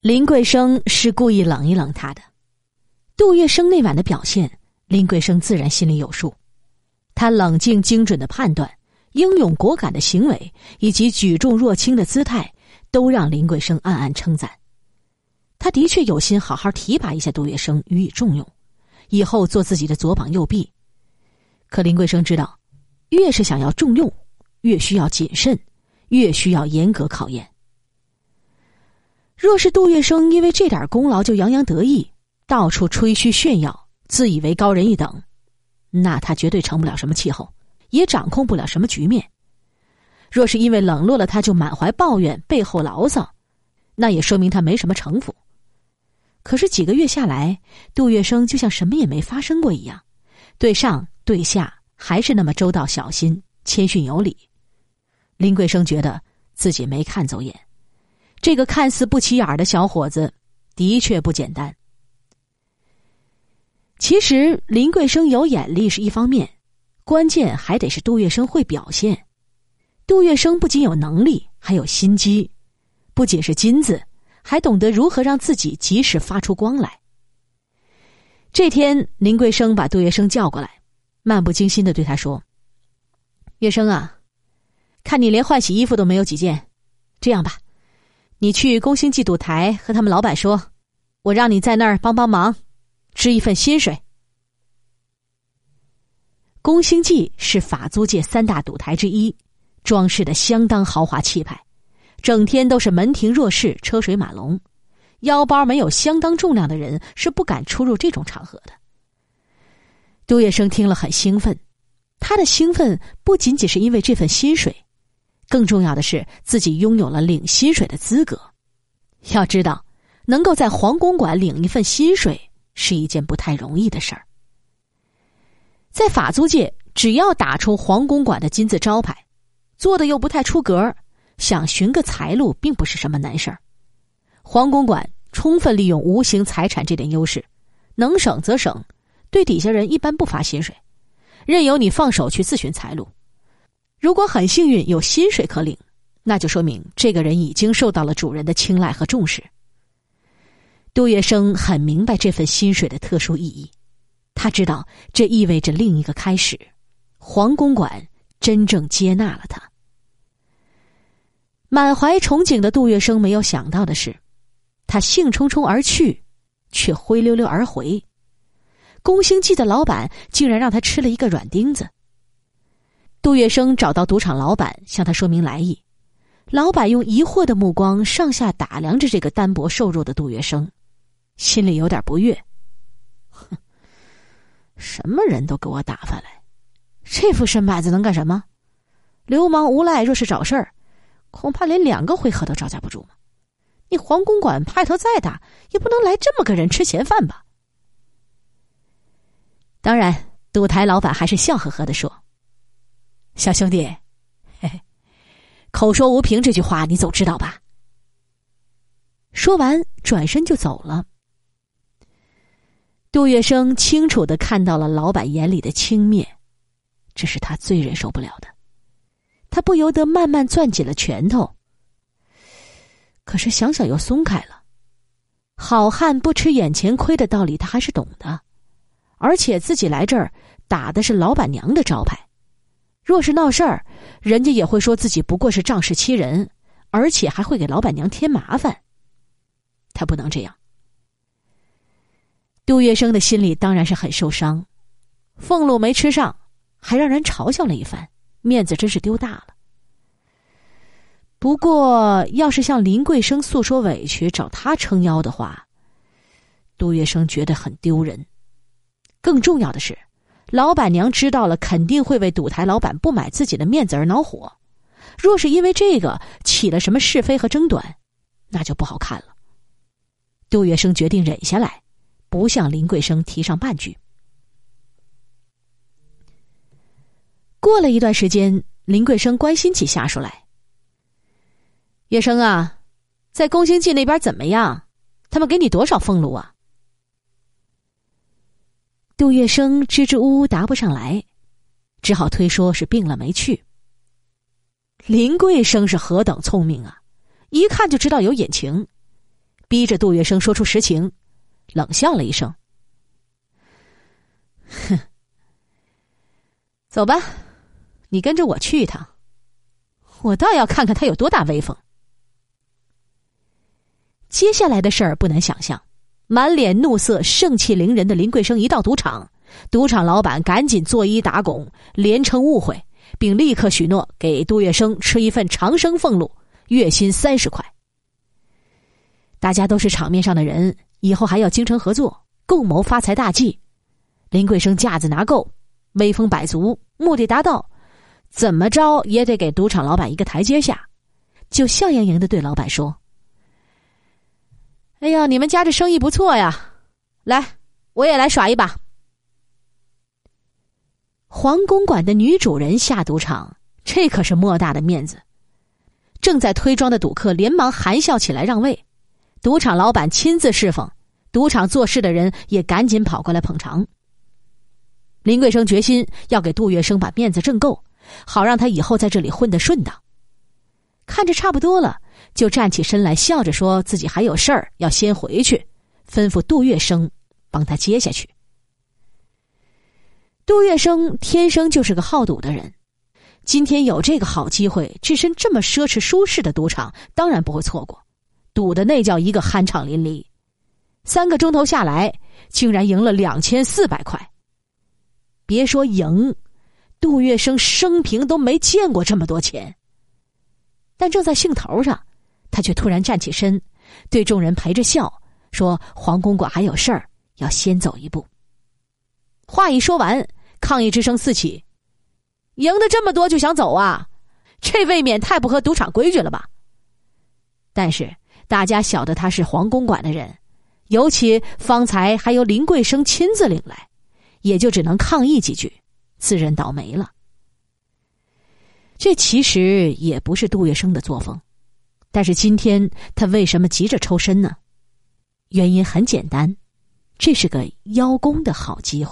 林桂生是故意冷一冷他的。杜月笙那晚的表现，林桂生自然心里有数。他冷静精准的判断，英勇果敢的行为，以及举重若轻的姿态，都让林桂生暗暗称赞。他的确有心好好提拔一下杜月笙，予以重用，以后做自己的左膀右臂。可林桂生知道，越是想要重用，越需要谨慎，越需要严格考验。若是杜月笙因为这点功劳就洋洋得意，到处吹嘘炫耀，自以为高人一等，那他绝对成不了什么气候，也掌控不了什么局面。若是因为冷落了他就满怀抱怨，背后牢骚，那也说明他没什么城府。可是几个月下来，杜月笙就像什么也没发生过一样，对上对下还是那么周到小心、谦逊有礼。林桂生觉得自己没看走眼。这个看似不起眼的小伙子，的确不简单。其实林桂生有眼力是一方面，关键还得是杜月笙会表现。杜月笙不仅有能力，还有心机，不仅是金子，还懂得如何让自己及时发出光来。这天，林桂生把杜月笙叫过来，漫不经心的对他说：“月笙啊，看你连换洗衣服都没有几件，这样吧。”你去工兴记赌台和他们老板说，我让你在那儿帮帮忙，支一份薪水。工兴记是法租界三大赌台之一，装饰的相当豪华气派，整天都是门庭若市、车水马龙，腰包没有相当重量的人是不敢出入这种场合的。杜月笙听了很兴奋，他的兴奋不仅仅是因为这份薪水。更重要的是，自己拥有了领薪水的资格。要知道，能够在黄公馆领一份薪水是一件不太容易的事儿。在法租界，只要打出黄公馆的金字招牌，做的又不太出格，想寻个财路并不是什么难事儿。黄公馆充分利用无形财产这点优势，能省则省，对底下人一般不发薪水，任由你放手去自寻财路。如果很幸运有薪水可领，那就说明这个人已经受到了主人的青睐和重视。杜月笙很明白这份薪水的特殊意义，他知道这意味着另一个开始，黄公馆真正接纳了他。满怀憧憬的杜月笙没有想到的是，他兴冲冲而去，却灰溜溜而回。宫兴记的老板竟然让他吃了一个软钉子。杜月笙找到赌场老板，向他说明来意。老板用疑惑的目光上下打量着这个单薄瘦弱的杜月笙，心里有点不悦。哼，什么人都给我打发来，这副身板子能干什么？流氓无赖若是找事儿，恐怕连两个回合都招架不住嘛。你黄公馆派头再大，也不能来这么个人吃闲饭吧？当然，赌台老板还是笑呵呵的说。小兄弟，嘿嘿，口说无凭这句话你总知道吧？说完，转身就走了。杜月笙清楚的看到了老板眼里的轻蔑，这是他最忍受不了的。他不由得慢慢攥紧了拳头。可是想想又松开了。好汉不吃眼前亏的道理，他还是懂的。而且自己来这儿打的是老板娘的招牌。若是闹事儿，人家也会说自己不过是仗势欺人，而且还会给老板娘添麻烦。他不能这样。杜月笙的心里当然是很受伤，俸禄没吃上，还让人嘲笑了一番，面子真是丢大了。不过，要是向林桂生诉说委屈，找他撑腰的话，杜月笙觉得很丢人。更重要的是。老板娘知道了，肯定会为赌台老板不买自己的面子而恼火。若是因为这个起了什么是非和争端，那就不好看了。杜月笙决定忍下来，不向林桂生提上半句。过了一段时间，林桂生关心起下属来：“月生啊，在宫兴记那边怎么样？他们给你多少俸禄啊？”杜月笙支支吾吾答不上来，只好推说是病了没去。林桂生是何等聪明啊，一看就知道有隐情，逼着杜月笙说出实情，冷笑了一声：“哼，走吧，你跟着我去一趟，我倒要看看他有多大威风。”接下来的事儿不难想象，满脸怒色、盛气凌人的林桂生一到赌场，赌场老板赶紧作揖打拱，连称误会，并立刻许诺给杜月笙吃一份长生俸禄，月薪三十块。大家都是场面上的人，以后还要精诚合作，共谋发财大计。林桂生架子拿够，威风百足，目的达到，怎么着也得给赌场老板一个台阶下，就笑盈盈的对老板说。哎呀，你们家这生意不错呀！来，我也来耍一把。黄公馆的女主人下赌场，这可是莫大的面子。正在推庄的赌客连忙含笑起来让位，赌场老板亲自侍奉，赌场做事的人也赶紧跑过来捧场。林桂生决心要给杜月笙把面子挣够，好让他以后在这里混得顺当。看着差不多了。就站起身来，笑着说自己还有事儿要先回去，吩咐杜月笙帮他接下去。杜月笙天生就是个好赌的人，今天有这个好机会，置身这么奢侈舒适的赌场，当然不会错过。赌的那叫一个酣畅淋漓，三个钟头下来，竟然赢了两千四百块。别说赢，杜月笙生平都没见过这么多钱。但正在兴头上。他却突然站起身，对众人陪着笑说：“黄公馆还有事儿，要先走一步。”话一说完，抗议之声四起：“赢得这么多就想走啊？这未免太不合赌场规矩了吧？”但是大家晓得他是黄公馆的人，尤其方才还由林桂生亲自领来，也就只能抗议几句，自认倒霉了。这其实也不是杜月笙的作风。但是今天他为什么急着抽身呢？原因很简单，这是个邀功的好机会。